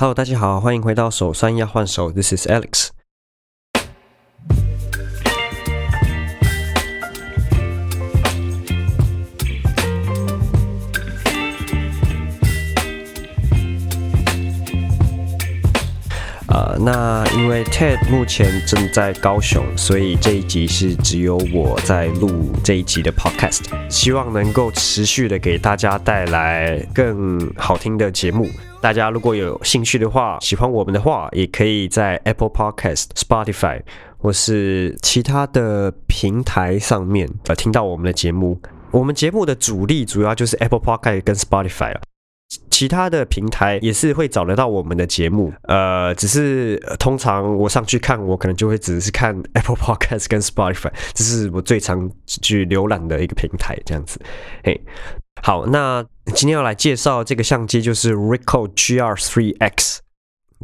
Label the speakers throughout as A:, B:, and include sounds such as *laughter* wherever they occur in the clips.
A: Hello，大家好，欢迎回到手酸要换手，This is Alex。那因为 Ted 目前正在高雄，所以这一集是只有我在录这一集的 Podcast，希望能够持续的给大家带来更好听的节目。大家如果有兴趣的话，喜欢我们的话，也可以在 Apple Podcast、Spotify 或是其他的平台上面呃听到我们的节目。我们节目的主力主要就是 Apple Podcast 跟 Spotify 了。其他的平台也是会找得到我们的节目，呃，只是通常我上去看，我可能就会只是看 *laughs* Apple Podcast 跟 Spotify，这是我最常去浏览的一个平台，这样子。嘿，好，那今天要来介绍这个相机就是 Ricoh GR3X，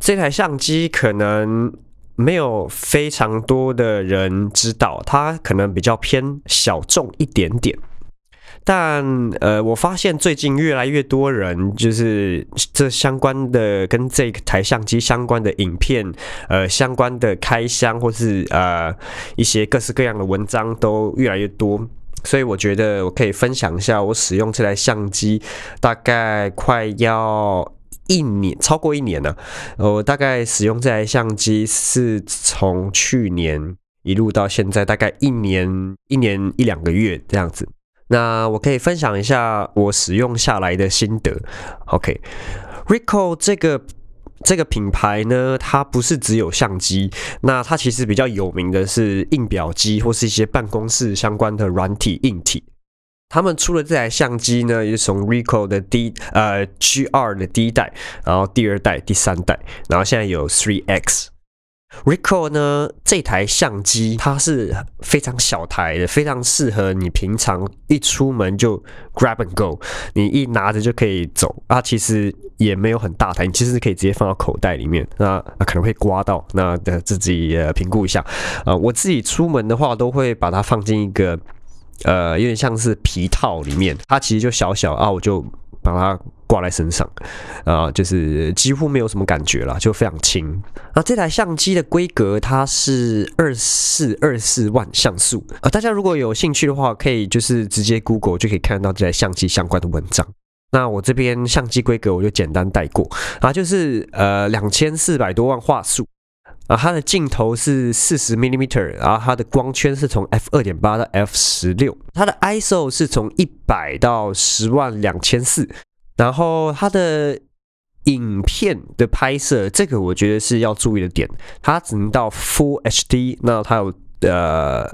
A: 这台相机可能没有非常多的人知道，它可能比较偏小众一点点。但呃，我发现最近越来越多人就是这相关的跟这台相机相关的影片，呃，相关的开箱或是呃一些各式各样的文章都越来越多，所以我觉得我可以分享一下我使用这台相机大概快要一年，超过一年了。我大概使用这台相机是从去年一路到现在，大概一年一年一两个月这样子。那我可以分享一下我使用下来的心得。OK，Ricoh 这个这个品牌呢，它不是只有相机，那它其实比较有名的是印表机或是一些办公室相关的软体硬体。他们出了这台相机呢，也是从 Rico 的第呃 GR 的第一代，然后第二代、第三代，然后现在有 Three X。Ricoh 呢，这台相机它是非常小台的，非常适合你平常一出门就 grab and go，你一拿着就可以走啊。其实也没有很大台，你其实可以直接放到口袋里面，那可能会刮到，那的自己呃评估一下。呃，我自己出门的话，都会把它放进一个呃有点像是皮套里面，它其实就小小啊，我就。把它挂在身上，啊，就是几乎没有什么感觉了，就非常轻。那这台相机的规格它是二四二四万像素啊，大家如果有兴趣的话，可以就是直接 Google 就可以看到这台相机相关的文章。那我这边相机规格我就简单带过啊，就是呃两千四百多万画素啊，它的镜头是四十 millimeter，然后它的光圈是从 f 二点八到 f 十六，它的 ISO 是从一百到十万两千四。然后它的影片的拍摄，这个我觉得是要注意的点，它只能到 Full HD，那它有。呃，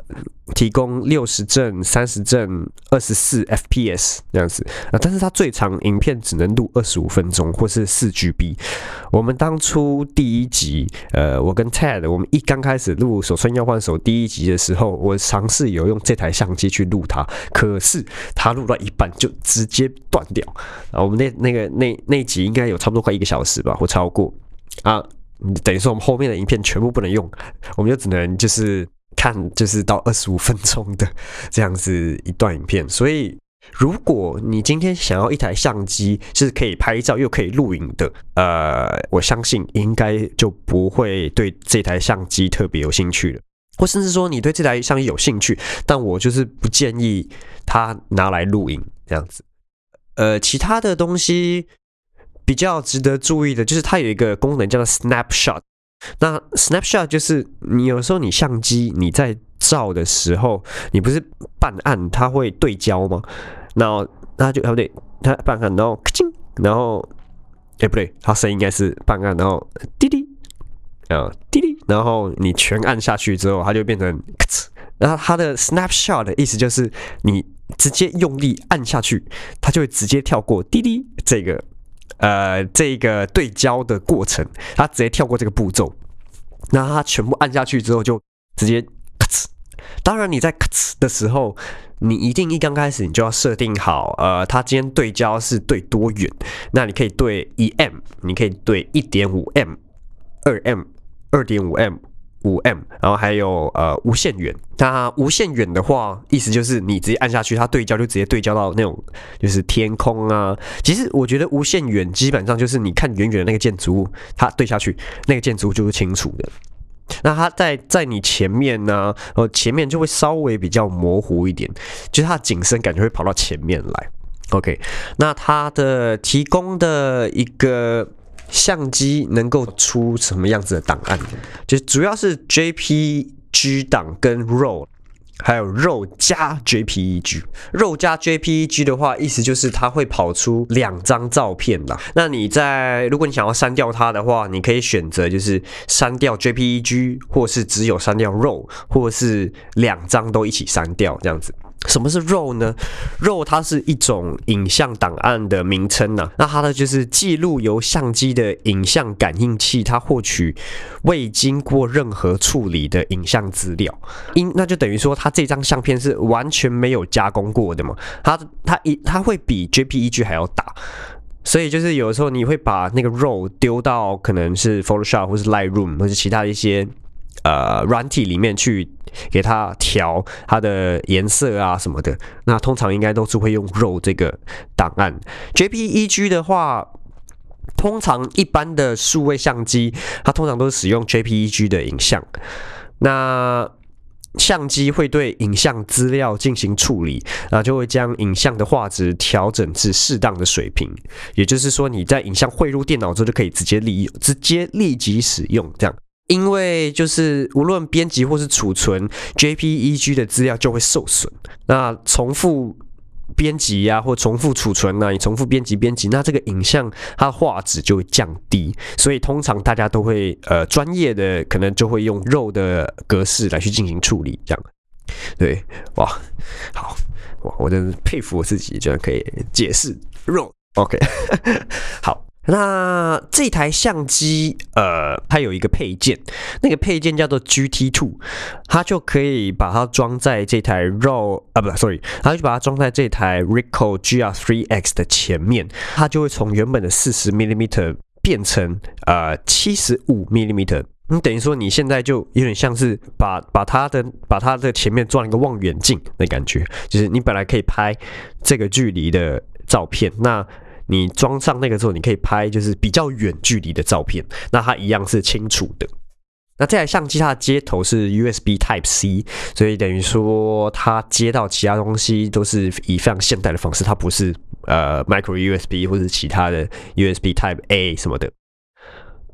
A: 提供六十帧、三十帧、二十四 FPS 这样子啊，但是它最长影片只能录二十五分钟，或是四 GB。我们当初第一集，呃，我跟 Ted，我们一刚开始录《手穿要换手》第一集的时候，我尝试有用这台相机去录它，可是它录到一半就直接断掉啊。我们那那个那那集应该有差不多快一个小时吧，或超过啊，等于说我们后面的影片全部不能用，我们就只能就是。看，就是到二十五分钟的这样子一段影片，所以如果你今天想要一台相机是可以拍照又可以录影的，呃，我相信应该就不会对这台相机特别有兴趣了，或甚至说你对这台相机有兴趣，但我就是不建议它拿来录影这样子。呃，其他的东西比较值得注意的，就是它有一个功能叫做 snapshot。那 snapshot 就是你有时候你相机你在照的时候，你不是半暗它会对焦吗？然后那就啊不对，它半暗，然后咔嚓，然后哎不对，它声音应该是半暗，然后滴滴啊滴滴，然后你全按下去之后，它就变成咔嚓。然后它的 snapshot 的意思就是你直接用力按下去，它就会直接跳过滴滴这个。呃，这个对焦的过程，它直接跳过这个步骤，那它全部按下去之后就直接咔哧。当然你在咔哧的时候，你一定一刚开始你就要设定好，呃，它今天对焦是对多远？那你可以对一 m，你可以对一点五 m、二 m、二点五 m、五 M，然后还有呃无限远。那无限远的话，意思就是你直接按下去，它对焦就直接对焦到那种就是天空啊。其实我觉得无限远基本上就是你看远远的那个建筑物，它对下去那个建筑物就是清楚的。那它在在你前面呢，呃，前面就会稍微比较模糊一点，就是它的景深感觉会跑到前面来。OK，那它的提供的一个相机能够出什么样子的档案？就主要是 JPG 档跟 RAW。还有 RAW 加 JPEG，RAW 加 JPEG 的话，意思就是它会跑出两张照片啦。那你在如果你想要删掉它的话，你可以选择就是删掉 JPEG，或是只有删掉 RAW，，或是两张都一起删掉这样子。什么是 RAW 呢？RAW 它是一种影像档案的名称呐。那它的就是记录由相机的影像感应器它获取未经过任何处理的影像资料。因那就等于说它这张相片是完全没有加工过的嘛。它它一它会比 JPEG 还要大。所以就是有的时候你会把那个 RAW 丢到可能是 Photoshop 或是 Lightroom 或是其他一些。呃，软体里面去给它调它的颜色啊什么的，那通常应该都是会用 RAW 这个档案。JPEG 的话，通常一般的数位相机，它通常都是使用 JPEG 的影像。那相机会对影像资料进行处理，啊，就会将影像的画质调整至适当的水平。也就是说，你在影像汇入电脑之后，就可以直接利用，直接立即使用这样。因为就是无论编辑或是储存 JPEG 的资料就会受损，那重复编辑呀或重复储存呢，你重复编辑编辑，那这个影像它的画质就会降低，所以通常大家都会呃专业的可能就会用肉的格式来去进行处理，这样。对哇好哇我真是佩服我自己，居然可以解释肉。OK *laughs* 好。那这台相机，呃，它有一个配件，那个配件叫做 GT Two，它就可以把它装在这台 RAW 啊，不，sorry，它就把它装在这台 Ricoh GR3X 的前面，它就会从原本的四十 mm 变成呃七十五 mm。你等于说你现在就有点像是把把它的把它的前面装一个望远镜的感觉，就是你本来可以拍这个距离的照片，那。你装上那个之后，你可以拍就是比较远距离的照片，那它一样是清楚的。那这台相机它的接头是 USB Type C，所以等于说它接到其他东西都是以非常现代的方式，它不是呃 Micro USB 或者其他的 USB Type A 什么的。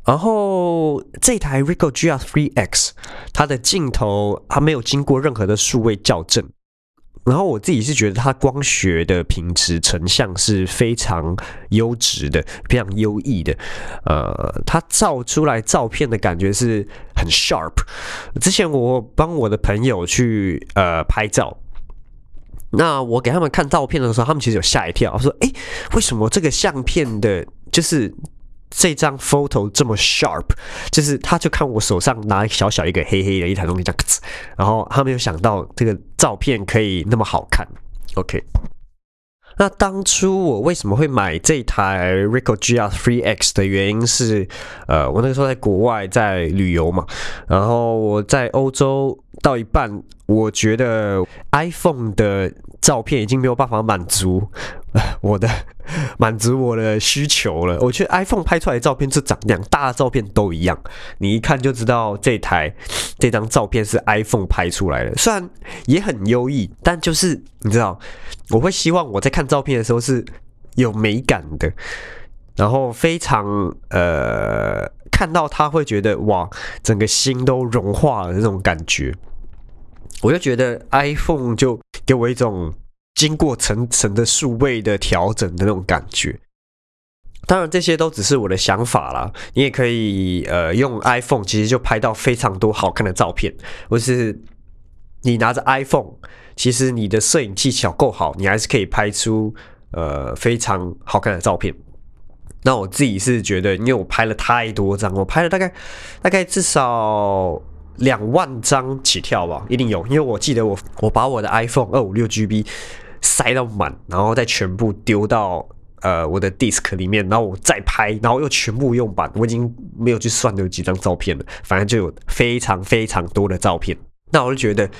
A: 然后这台 Ricoh GR3X 它的镜头它没有经过任何的数位校正。然后我自己是觉得它光学的品质成像是非常优质的，非常优异的。呃，它照出来照片的感觉是很 sharp。之前我帮我的朋友去呃拍照，那我给他们看照片的时候，他们其实有吓一跳，说：“哎，为什么这个相片的，就是？”这张 photo 这么 sharp，就是他就看我手上拿小小一个黑黑的一台东西这样，然后他没有想到这个照片可以那么好看。OK，那当初我为什么会买这台 Ricoh GR3X 的原因是，呃，我那个时候在国外在旅游嘛，然后我在欧洲到一半，我觉得 iPhone 的照片已经没有办法满足。*laughs* 我的 *laughs* 满足我的需求了。我觉得 iPhone 拍出来的照片，这长两大照片都一样，你一看就知道这台这张照片是 iPhone 拍出来的。虽然也很优异，但就是你知道，我会希望我在看照片的时候是有美感的，然后非常呃，看到它会觉得哇，整个心都融化了那种感觉。我就觉得 iPhone 就给我一种。经过层层的数位的调整的那种感觉，当然这些都只是我的想法啦。你也可以呃用 iPhone，其实就拍到非常多好看的照片。或是你拿着 iPhone，其实你的摄影技巧够好，你还是可以拍出呃非常好看的照片。那我自己是觉得，因为我拍了太多张，我拍了大概大概至少。两万张起跳吧，一定有，因为我记得我我把我的 iPhone 二五六 GB 塞到满，然后再全部丢到呃我的 disk 里面，然后我再拍，然后又全部用版，我已经没有去算有几张照片了，反正就有非常非常多的照片。那我就觉得，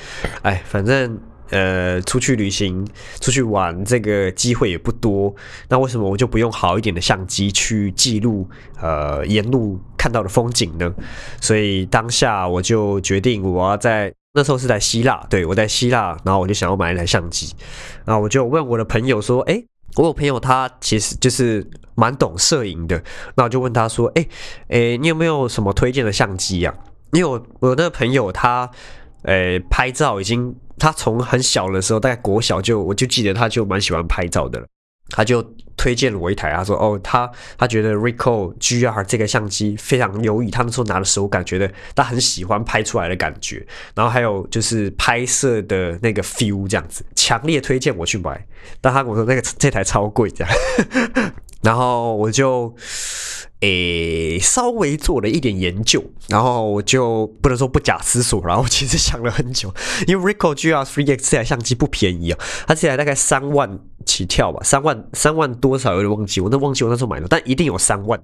A: 哎，反正。呃，出去旅行、出去玩，这个机会也不多。那为什么我就不用好一点的相机去记录呃沿路看到的风景呢？所以当下我就决定，我要在那时候是在希腊，对我在希腊，然后我就想要买一台相机。然后我就问我的朋友说：“哎，我有朋友他其实就是蛮懂摄影的。”那我就问他说：“哎，哎，你有没有什么推荐的相机呀？”因为我我那个朋友他，呃，拍照已经。他从很小的时候，大概国小就，我就记得他就蛮喜欢拍照的了。他就推荐了我一台，他说：“哦，他他觉得 Ricoh GR 这个相机非常优异，他那时候拿的手感，觉得他很喜欢拍出来的感觉。然后还有就是拍摄的那个 feel 这样子，强烈推荐我去买。但他跟我说那个这台超贵这样，*laughs* 然后我就。”诶，稍微做了一点研究，然后我就不能说不假思索，然后其实想了很久，因为 Ricoh GR3X 这台相机不便宜啊，它这台大概三万起跳吧，三万三万多少有点忘记，我那忘记我那时候买的，但一定有三万。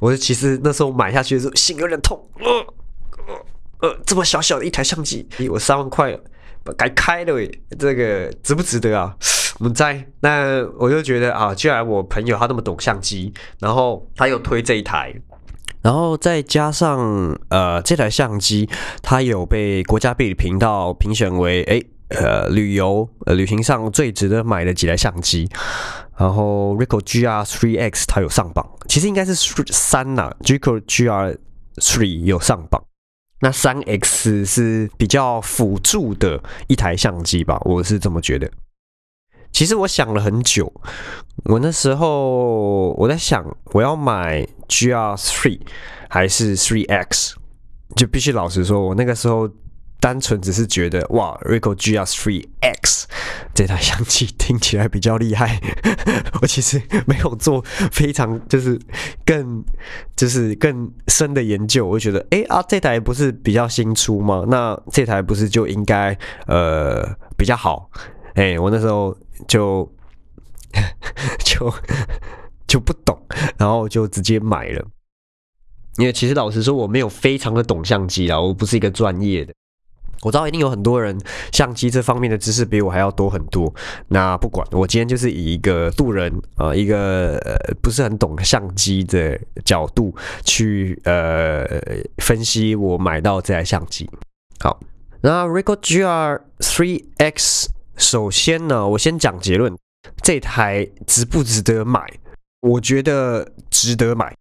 A: 我其实那时候买下去的时候心有点痛，呃呃，这么小小的一台相机，我三万块该开了，这个值不值得啊？我们在那，我就觉得啊，既然我朋友他那么懂相机，然后他又推这一台，然后再加上呃，这台相机它有被国家地理频道评选为哎呃旅游呃旅行上最值得买的几台相机，然后 Ricoh GR3X 它有上榜，其实应该是三呐，Ricoh GR3 有上榜，那三 X 是比较辅助的一台相机吧，我是这么觉得。其实我想了很久，我那时候我在想，我要买 GR Three 还是 Three X，就必须老实说，我那个时候单纯只是觉得，哇，Rico GR Three X 这台相机听起来比较厉害。*laughs* 我其实没有做非常就是更就是更深的研究，我就觉得，哎啊，这台不是比较新出吗？那这台不是就应该呃比较好？哎，我那时候。*laughs* 就就就不懂，然后就直接买了。因为其实老实说，我没有非常的懂相机啊，我不是一个专业的。我知道一定有很多人相机这方面的知识比我还要多很多。那不管，我今天就是以一个路人啊，一个呃不是很懂相机的角度去呃分析我买到这台相机。好，那 Ricoh GR3X。首先呢，我先讲结论，这台值不值得买？我觉得值得买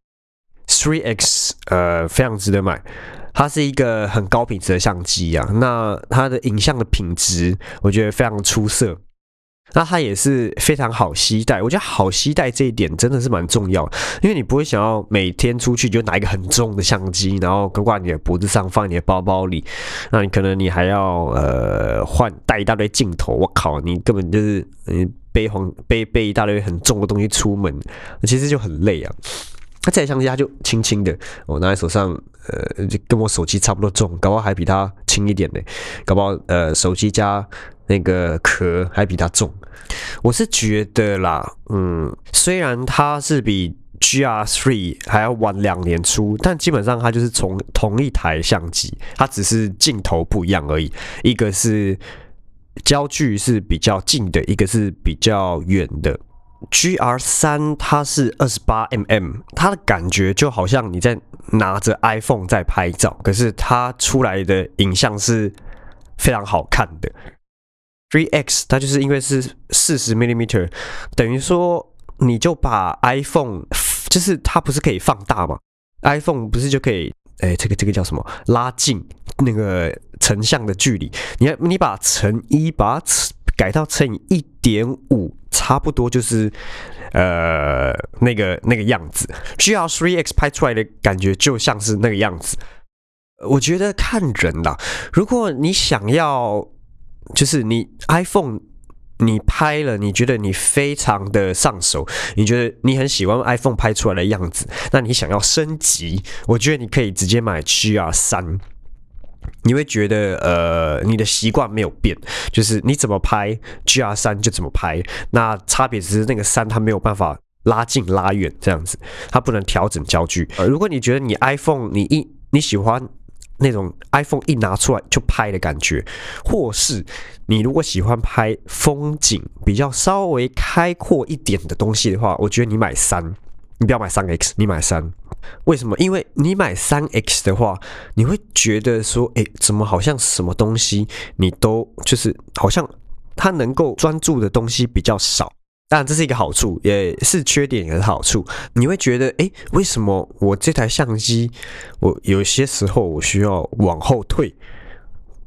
A: ，Three X，呃，非常值得买。它是一个很高品质的相机啊，那它的影像的品质，我觉得非常出色。那它也是非常好携带，我觉得好携带这一点真的是蛮重要，因为你不会想要每天出去就拿一个很重的相机，然后挂你的脖子上，放你的包包里，那你可能你还要呃换带一大堆镜头，我靠，你根本就是嗯背黄背背一大堆很重的东西出门，其实就很累啊。它这相机它就轻轻的，我拿在手上，呃，就跟我手机差不多重，搞不好还比它轻一点呢，搞不好呃手机加。那个壳还比它重，我是觉得啦，嗯，虽然它是比 GR3 还要晚两年出，但基本上它就是从同一台相机，它只是镜头不一样而已，一个是焦距是比较近的，一个是比较远的。GR3 它是二十八 mm，它的感觉就好像你在拿着 iPhone 在拍照，可是它出来的影像是非常好看的。Three X 它就是因为是四十 mm，等于说你就把 iPhone 就是它不是可以放大吗？iPhone 不是就可以哎，这个这个叫什么？拉近那个成像的距离。你你把乘一把它改到乘以一点五，差不多就是呃那个那个样子。GR Three X 拍出来的感觉就像是那个样子。我觉得看人啦，如果你想要。就是你 iPhone，你拍了，你觉得你非常的上手，你觉得你很喜欢 iPhone 拍出来的样子，那你想要升级，我觉得你可以直接买 GR 三，你会觉得呃你的习惯没有变，就是你怎么拍 GR 三就怎么拍，那差别只是那个三它没有办法拉近拉远这样子，它不能调整焦距。呃，如果你觉得你 iPhone 你一你喜欢那种 iPhone 一拿出来就拍的感觉，或是你如果喜欢拍风景比较稍微开阔一点的东西的话，我觉得你买三，你不要买三 X，你买三。为什么？因为你买三 X 的话，你会觉得说，哎，怎么好像什么东西你都就是好像它能够专注的东西比较少。当然这是一个好处，也是缺点，也是好处。你会觉得，哎，为什么我这台相机，我有些时候我需要往后退？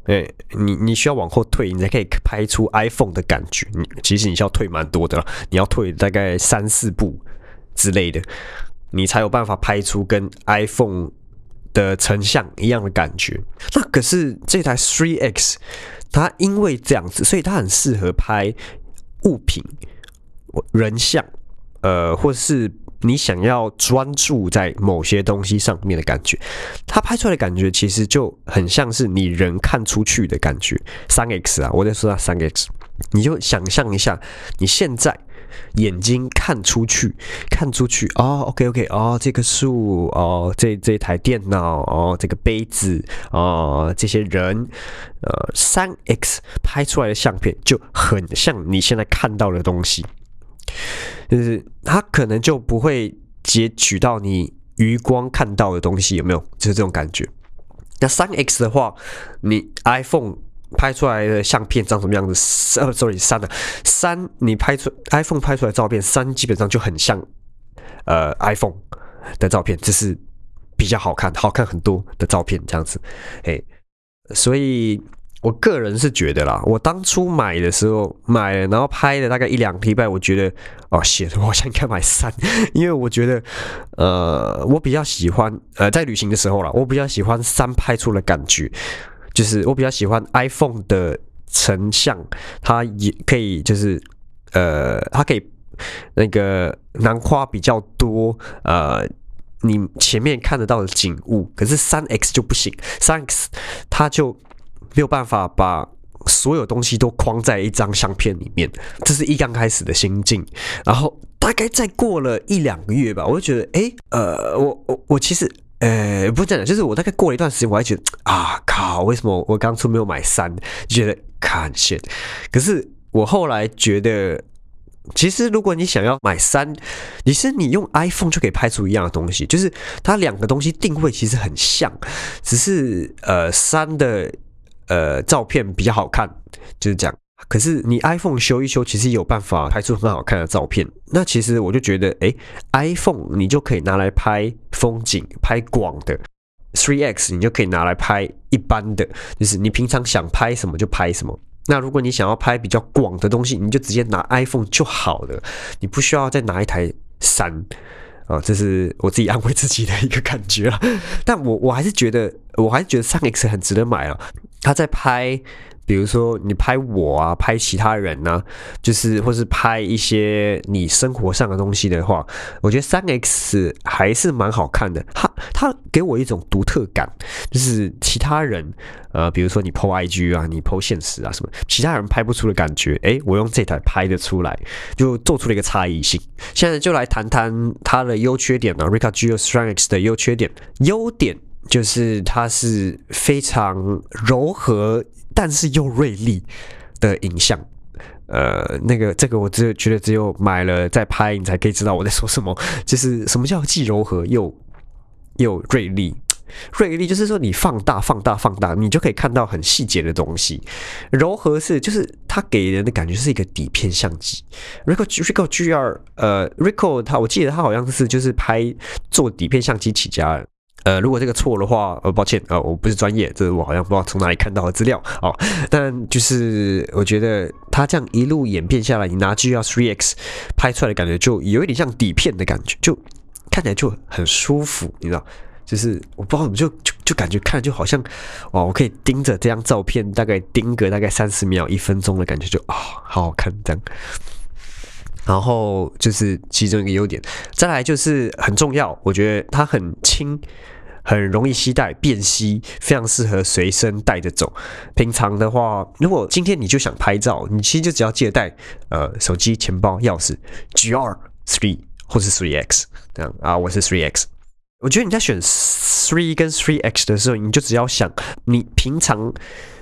A: 哎，你你需要往后退，你才可以拍出 iPhone 的感觉。你其实你需要退蛮多的了，你要退大概三四步之类的，你才有办法拍出跟 iPhone 的成像一样的感觉。那可是这台 Three X，它因为这样子，所以它很适合拍物品。人像，呃，或是你想要专注在某些东西上面的感觉，它拍出来的感觉其实就很像是你人看出去的感觉。三 X 啊，我在说它三 X，你就想象一下，你现在眼睛看出去，看出去哦，OK OK，哦，这棵树，哦，这这台电脑，哦，这个杯子，哦，这些人，呃，三 X 拍出来的相片就很像你现在看到的东西。就是它可能就不会截取到你余光看到的东西，有没有？就是这种感觉。那三 X 的话，你 iPhone 拍出来的相片长什么样子？呃，sorry，三的三，你拍出 iPhone 拍出来照片，三基本上就很像呃 iPhone 的照片，只是比较好看，好看很多的照片这样子。哎，所以。我个人是觉得啦，我当初买的时候买，然后拍了大概一两礼拜，我觉得哦，写的我好像应该买三，*laughs* 因为我觉得，呃，我比较喜欢呃，在旅行的时候啦，我比较喜欢三拍出的感觉，就是我比较喜欢 iPhone 的成像，它也可以就是呃，它可以那个南花比较多呃，你前面看得到的景物，可是三 X 就不行，三 X 它就。没有办法把所有东西都框在一张相片里面，这是一刚开始的心境。然后大概再过了一两个月吧，我就觉得，哎，呃，我我我其实，呃，不是这样，就是我大概过了一段时间，我还觉得，*tsk* 啊靠，为什么我当初没有买三？觉得看线。可是我后来觉得，其实如果你想要买三，你是你用 iPhone 就可以拍出一样的东西，就是它两个东西定位其实很像，只是呃三的。呃，照片比较好看，就是这样。可是你 iPhone 修一修，其实有办法拍出很好看的照片。那其实我就觉得，哎，iPhone 你就可以拿来拍风景、拍广的；Three X 你就可以拿来拍一般的，就是你平常想拍什么就拍什么。那如果你想要拍比较广的东西，你就直接拿 iPhone 就好了，你不需要再拿一台三。啊，这是我自己安慰自己的一个感觉了，但我我还是觉得，我还是觉得三 X 很值得买啊。他在拍，比如说你拍我啊，拍其他人呢，就是或是拍一些你生活上的东西的话，我觉得三 X 还是蛮好看的。它它给我一种独特感，就是其他人，呃，比如说你 PO IG 啊，你 PO 现实啊什么，其他人拍不出的感觉，诶，我用这台拍得出来，就做出了一个差异性。现在就来谈谈它的优缺点啊 r i c a r d o Strong X 的优缺点，优点。就是它是非常柔和，但是又锐利的影像。呃，那个这个我只有觉得只有买了再拍，你才可以知道我在说什么。就是什么叫既柔和又又锐利？锐利就是说你放大、放大、放大，你就可以看到很细节的东西。柔和是就是它给人的感觉是一个底片相机。，RICO RICO G 二呃，RICO 它我记得它好像是就是拍做底片相机起家。呃，如果这个错的话，呃，抱歉，呃，我不是专业，这是我好像不知道从哪里看到的资料哦。但就是我觉得它这样一路演变下来，你拿 G R Three X 拍出来的感觉，就有一点像底片的感觉，就看起来就很舒服，你知道？就是我不知道怎么就就就感觉看就好像哇，我可以盯着这张照片，大概盯个大概三十秒、一分钟的感觉，就啊，好好看这样。然后就是其中一个优点，再来就是很重要，我觉得它很轻。很容易携带，便携，非常适合随身带着走。平常的话，如果今天你就想拍照，你其实就只要记得带呃手机、钱包、钥匙，G R Three 或是 Three X 这样啊，我是 Three X。我觉得你在选 Three 跟 Three X 的时候，你就只要想你平常。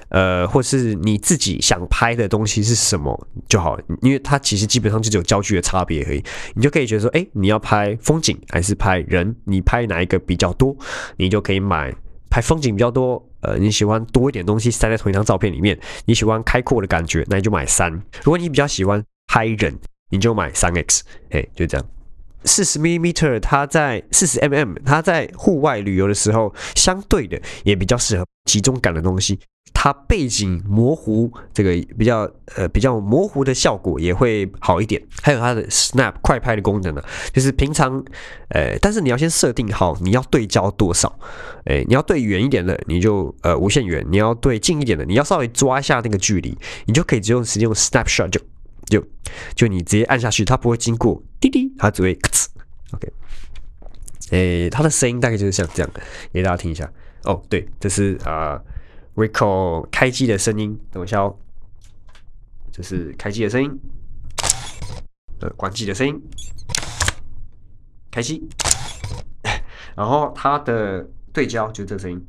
A: 呃，或是你自己想拍的东西是什么就好，因为它其实基本上就只有焦距的差别而已。你就可以觉得说，哎，你要拍风景还是拍人？你拍哪一个比较多？你就可以买拍风景比较多。呃，你喜欢多一点东西塞在同一张照片里面，你喜欢开阔的感觉，那你就买三。如果你比较喜欢拍人，你就买三 X。哎，就这样。四十 mmeter 它在四十 mm，它在户外旅游的时候，相对的也比较适合集中感的东西。它背景模糊，这个比较呃比较模糊的效果也会好一点。还有它的 snap 快拍的功能呢，就是平常呃，但是你要先设定好你要对焦多少。哎，你要对远一点的，你就呃无限远；你要对近一点的，你要稍微抓一下那个距离，你就可以只用直接用 snapshot 就就就你直接按下去，它不会经过滴滴，它只会 OK，哎，它的声音大概就是像这样，给大家听一下。哦，对，这是啊。Rico 开机的声音，等一下哦，这是开机的声音，呃，关机的声音，开机，*laughs* 然后它的对焦就是这个声音，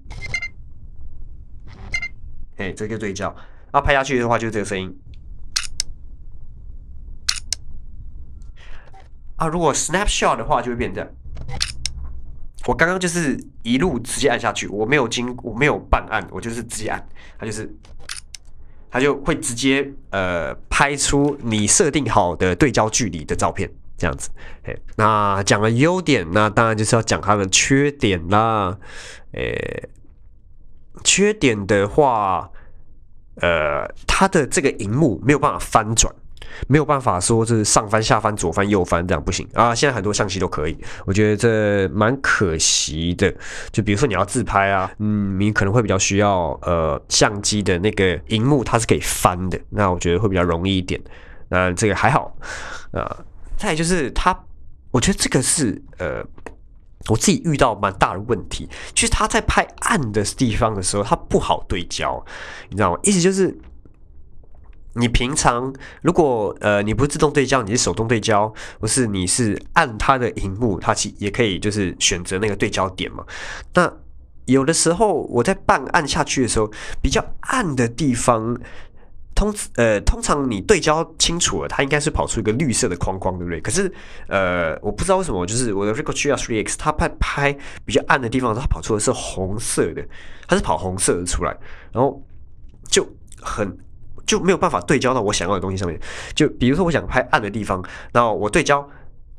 A: 哎，这个对焦，然后拍下去的话就是这个声音，啊，如果 Snapshot 的话就会变这样。我刚刚就是一路直接按下去，我没有经，我没有半按，我就是直接按，它就是，它就会直接呃拍出你设定好的对焦距离的照片，这样子。哎，那讲了优点，那当然就是要讲它的缺点啦。诶，缺点的话，呃，它的这个荧幕没有办法翻转。没有办法说是上翻下翻左翻右翻这样不行啊！现在很多相机都可以，我觉得这蛮可惜的。就比如说你要自拍啊，嗯，你可能会比较需要呃相机的那个荧幕它是可以翻的，那我觉得会比较容易一点。那这个还好啊。再就是它，我觉得这个是呃我自己遇到蛮大的问题，就是它在拍暗的地方的时候，它不好对焦，你知道吗？意思就是。你平常如果呃你不自动对焦，你是手动对焦，不是你是按它的荧幕，它其也可以就是选择那个对焦点嘛。那有的时候我在半按下去的时候，比较暗的地方，通呃通常你对焦清楚了，它应该是跑出一个绿色的框框，对不对？可是呃我不知道为什么，就是我的 Ricoh GR3X 它拍拍比较暗的地方，它跑出的是红色的，它是跑红色的出来，然后就很。就没有办法对焦到我想要的东西上面。就比如说，我想拍暗的地方，然后我对焦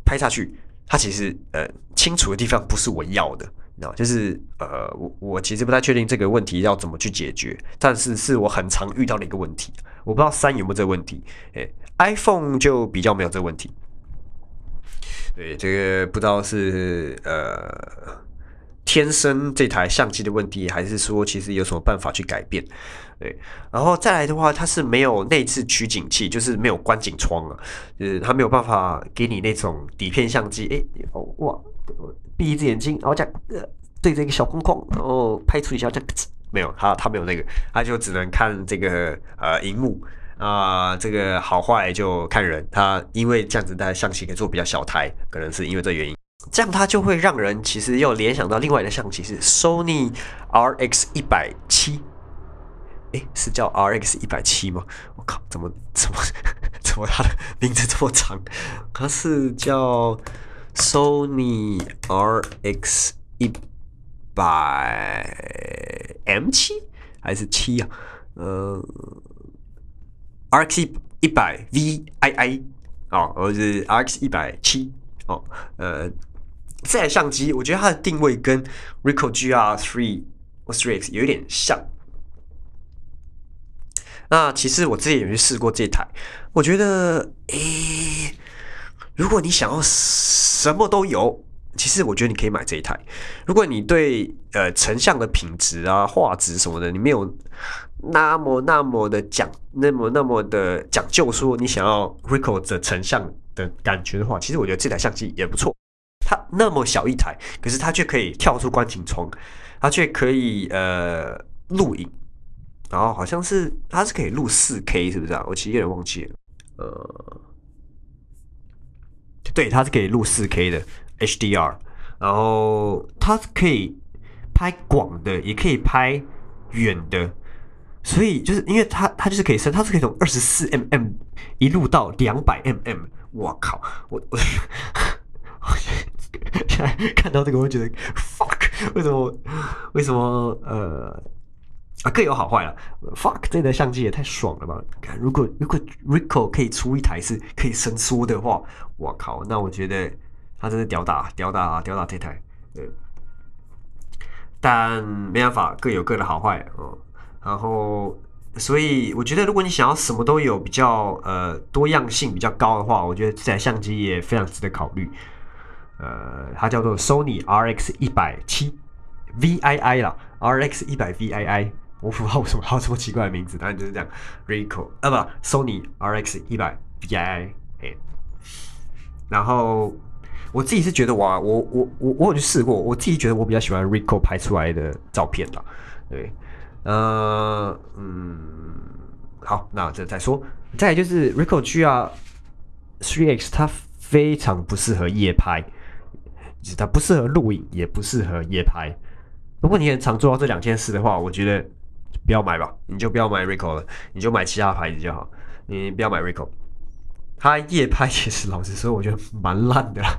A: 拍下去，它其实呃清楚的地方不是我要的，你知道就是呃我我其实不太确定这个问题要怎么去解决，但是是我很常遇到的一个问题。我不知道三有没有这个问题，诶 i p h o n e 就比较没有这个问题。对，这个不知道是呃。天生这台相机的问题，还是说其实有什么办法去改变？对，然后再来的话，它是没有内置取景器，就是没有观景窗啊，就是它没有办法给你那种底片相机，哎，哦哇，闭一只眼睛，然后这样对着一个小框框，然后拍出一下这样，*tsk* 没有，它它没有那个，它就只能看这个呃荧幕。啊，这个好坏就看人，它因为这样子的相机可以做比较小台，可能是因为这原因。这样它就会让人其实又联想到另外的相机是 Sony RX 一百七，哎，是叫 RX 一百七吗？我靠，怎么怎么怎么它的 *laughs* 名字这么长？它是叫 Sony RX 一百 M 七还是七啊？呃，RX 一百 VII 哦，或是 RX 一百七哦，呃。这台相机，我觉得它的定位跟 Ricoh GR3 或 3X 有一点像。那其实我之前也去试过这台，我觉得，诶，如果你想要什么都有，其实我觉得你可以买这一台。如果你对呃成像的品质啊、画质什么的，你没有那么那么的讲，那么那么的讲究，说你想要 Ricoh 的成像的感觉的话，其实我觉得这台相机也不错。它那么小一台，可是它却可以跳出观景窗，它却可以呃录影，然后好像是它是可以录四 K，是不是啊？我其实有点忘记了。呃，对，它是可以录四 K 的 HDR，然后它是可以拍广的，也可以拍远的，所以就是因为它它就是可以升，它是可以从二十四 mm 一路到两百 mm，我靠，我 *laughs* 我现在看到这个，我觉得 fuck，为什么为什么呃？啊，各有好坏了。Fuck，这台相机也太爽了吧！如果如果 Ricoh 可以出一台是可以伸缩的话，我靠，那我觉得它真是屌打屌打屌打这台。对，但没办法，各有各的好坏哦。然后，所以我觉得，如果你想要什么都有，比较呃多样性比较高的话，我觉得这台相机也非常值得考虑。呃，它叫做 Sony RX 一百七 VII 啦，RX 一百 VII。我不知道为什么有这么奇怪的名字，当然就是这样。，RICO 啊，不，Sony RX 一百 VII。然后我自己是觉得哇，我我我我有去试过，我自己觉得我比较喜欢 RICO 拍出来的照片啦。对，呃，嗯，好，那这再说。再就是 Ricoh GR 3X，它非常不适合夜拍，它不适合录影，也不适合夜拍。如果你很常做到这两件事的话，我觉得。不要买吧，你就不要买 RICO 了，你就买其他牌子就好。你不要买 RICO，它夜拍其实老实说，我觉得蛮烂的啦。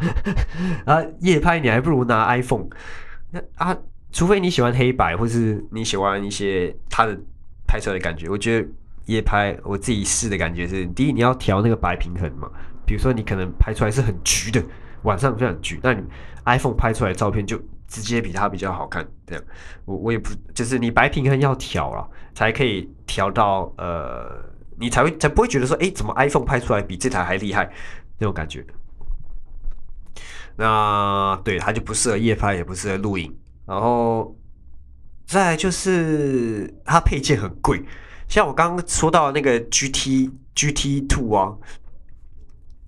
A: *laughs* 啊，夜拍你还不如拿 iPhone。那啊，除非你喜欢黑白，或是你喜欢一些它的拍出来的感觉。我觉得夜拍我自己试的感觉是，第一你要调那个白平衡嘛。比如说你可能拍出来是很橘的，晚上非常橘，那你 iPhone 拍出来的照片就。直接比它比较好看，这样我我也不就是你白平衡要调了，才可以调到呃，你才会才不会觉得说，哎，怎么 iPhone 拍出来比这台还厉害那种感觉。那对它就不适合夜拍，也不适合录影。然后再就是它配件很贵，像我刚刚说到那个 GT GT Two 啊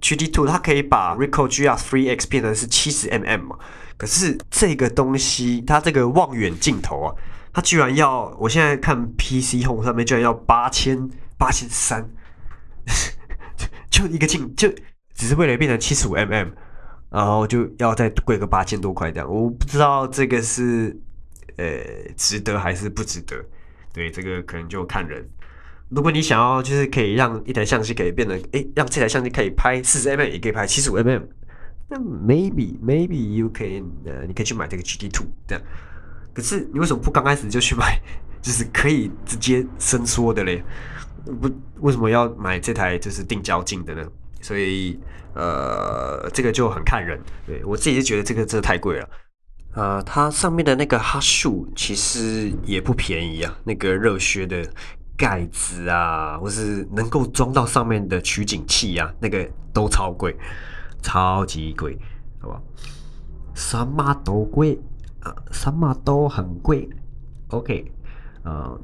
A: ，GT Two 它可以把 Ricoh GR Three X 变成是七十 mm 嘛。可是这个东西，它这个望远镜头啊，它居然要，我现在看 PC Home 上面居然要八千八千三，*laughs* 就一个镜，就只是为了变成七十五 mm，然后就要再贵个八千多块这样，我不知道这个是呃值得还是不值得，对，这个可能就看人。如果你想要就是可以让一台相机可以变得，哎，让这台相机可以拍四十 mm，也可以拍七十五 mm。那 maybe maybe you can 呃，你可以去买这个 GT Two 这样。可是你为什么不刚开始就去买，就是可以直接伸缩的嘞？不，为什么要买这台就是定焦镜的呢？所以呃，这个就很看人。对我自己是觉得这个真的太贵了。呃，它上面的那个哈数其实也不便宜啊，那个热靴的盖子啊，或是能够装到上面的取景器啊，那个都超贵。超级贵，好不好？什么都贵啊，什么都很贵。OK，呃，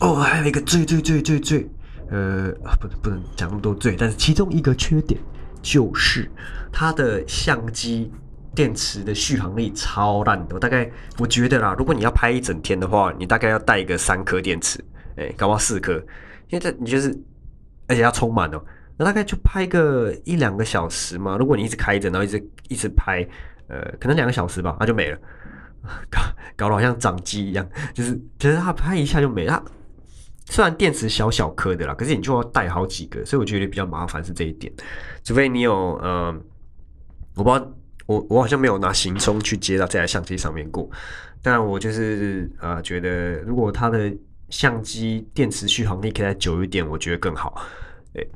A: 哦，还有一个最最最最最，呃，不不能讲那么多最，但是其中一个缺点就是它的相机电池的续航力超烂的。大概我觉得啦，如果你要拍一整天的话，你大概要带一个三颗电池，哎，搞不好四颗，因为这你就是，而且要充满哦。大概就拍个一两个小时嘛。如果你一直开着，然后一直一直拍，呃，可能两个小时吧，那就没了。*laughs* 搞搞得好像掌机一样，就是觉得它拍一下就没了。虽然电池小小颗的啦，可是你就要带好几个，所以我觉得比较麻烦是这一点。除非你有，嗯，我不知道，我我好像没有拿行充去接到这台相机上面过。但我就是呃，觉得如果它的相机电池续航力可以再久一点，我觉得更好。对。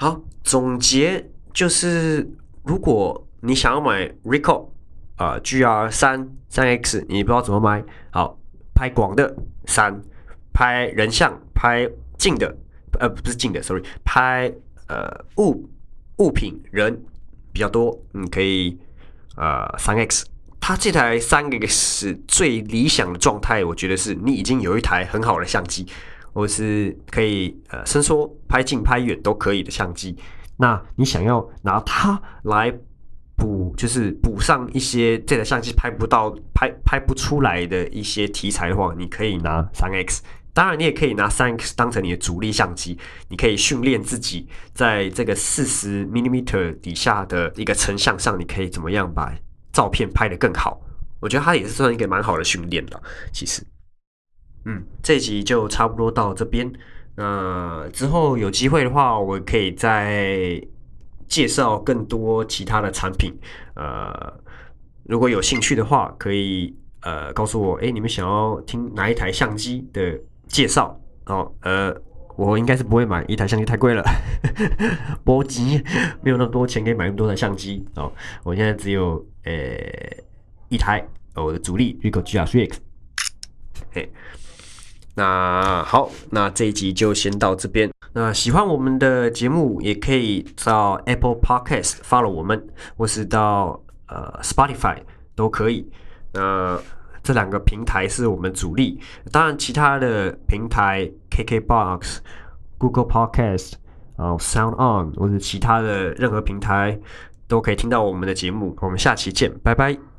A: 好，总结就是，如果你想要买 Ricoh 啊 GR 三三 X，你不知道怎么买，好拍广的三，拍人像，拍近的，呃不是近的，sorry，拍呃物物品人比较多，你可以呃三 X，它这台三 X 最理想的状态，我觉得是你已经有一台很好的相机。或是可以呃伸缩、拍近、拍远都可以的相机，那你想要拿它来补，就是补上一些这台相机拍不到、拍拍不出来的一些题材的话，你可以拿三 X 当然，你也可以拿三 X 当成你的主力相机，你可以训练自己在这个四十 m m 底下的一个成像上，你可以怎么样把照片拍得更好。我觉得它也是算一个蛮好的训练了。其实，嗯，这集就差不多到这边。那之后有机会的话，我可以再介绍更多其他的产品。呃，如果有兴趣的话，可以呃告诉我，哎，你们想要听哪一台相机的？介绍哦，呃，我应该是不会买一台相机太贵了，*laughs* 波及没有那么多钱可以买那么多台相机哦。我现在只有呃一台，我的主力 Ricoh GR3X。嘿，那好，那这一集就先到这边。那喜欢我们的节目，也可以到 Apple Podcast follow 我们，或是到呃 Spotify 都可以。那这两个平台是我们主力，当然其他的平台，KKBox、Google Podcast、然后 Sound On 或者其他的任何平台都可以听到我们的节目。我们下期见，拜拜。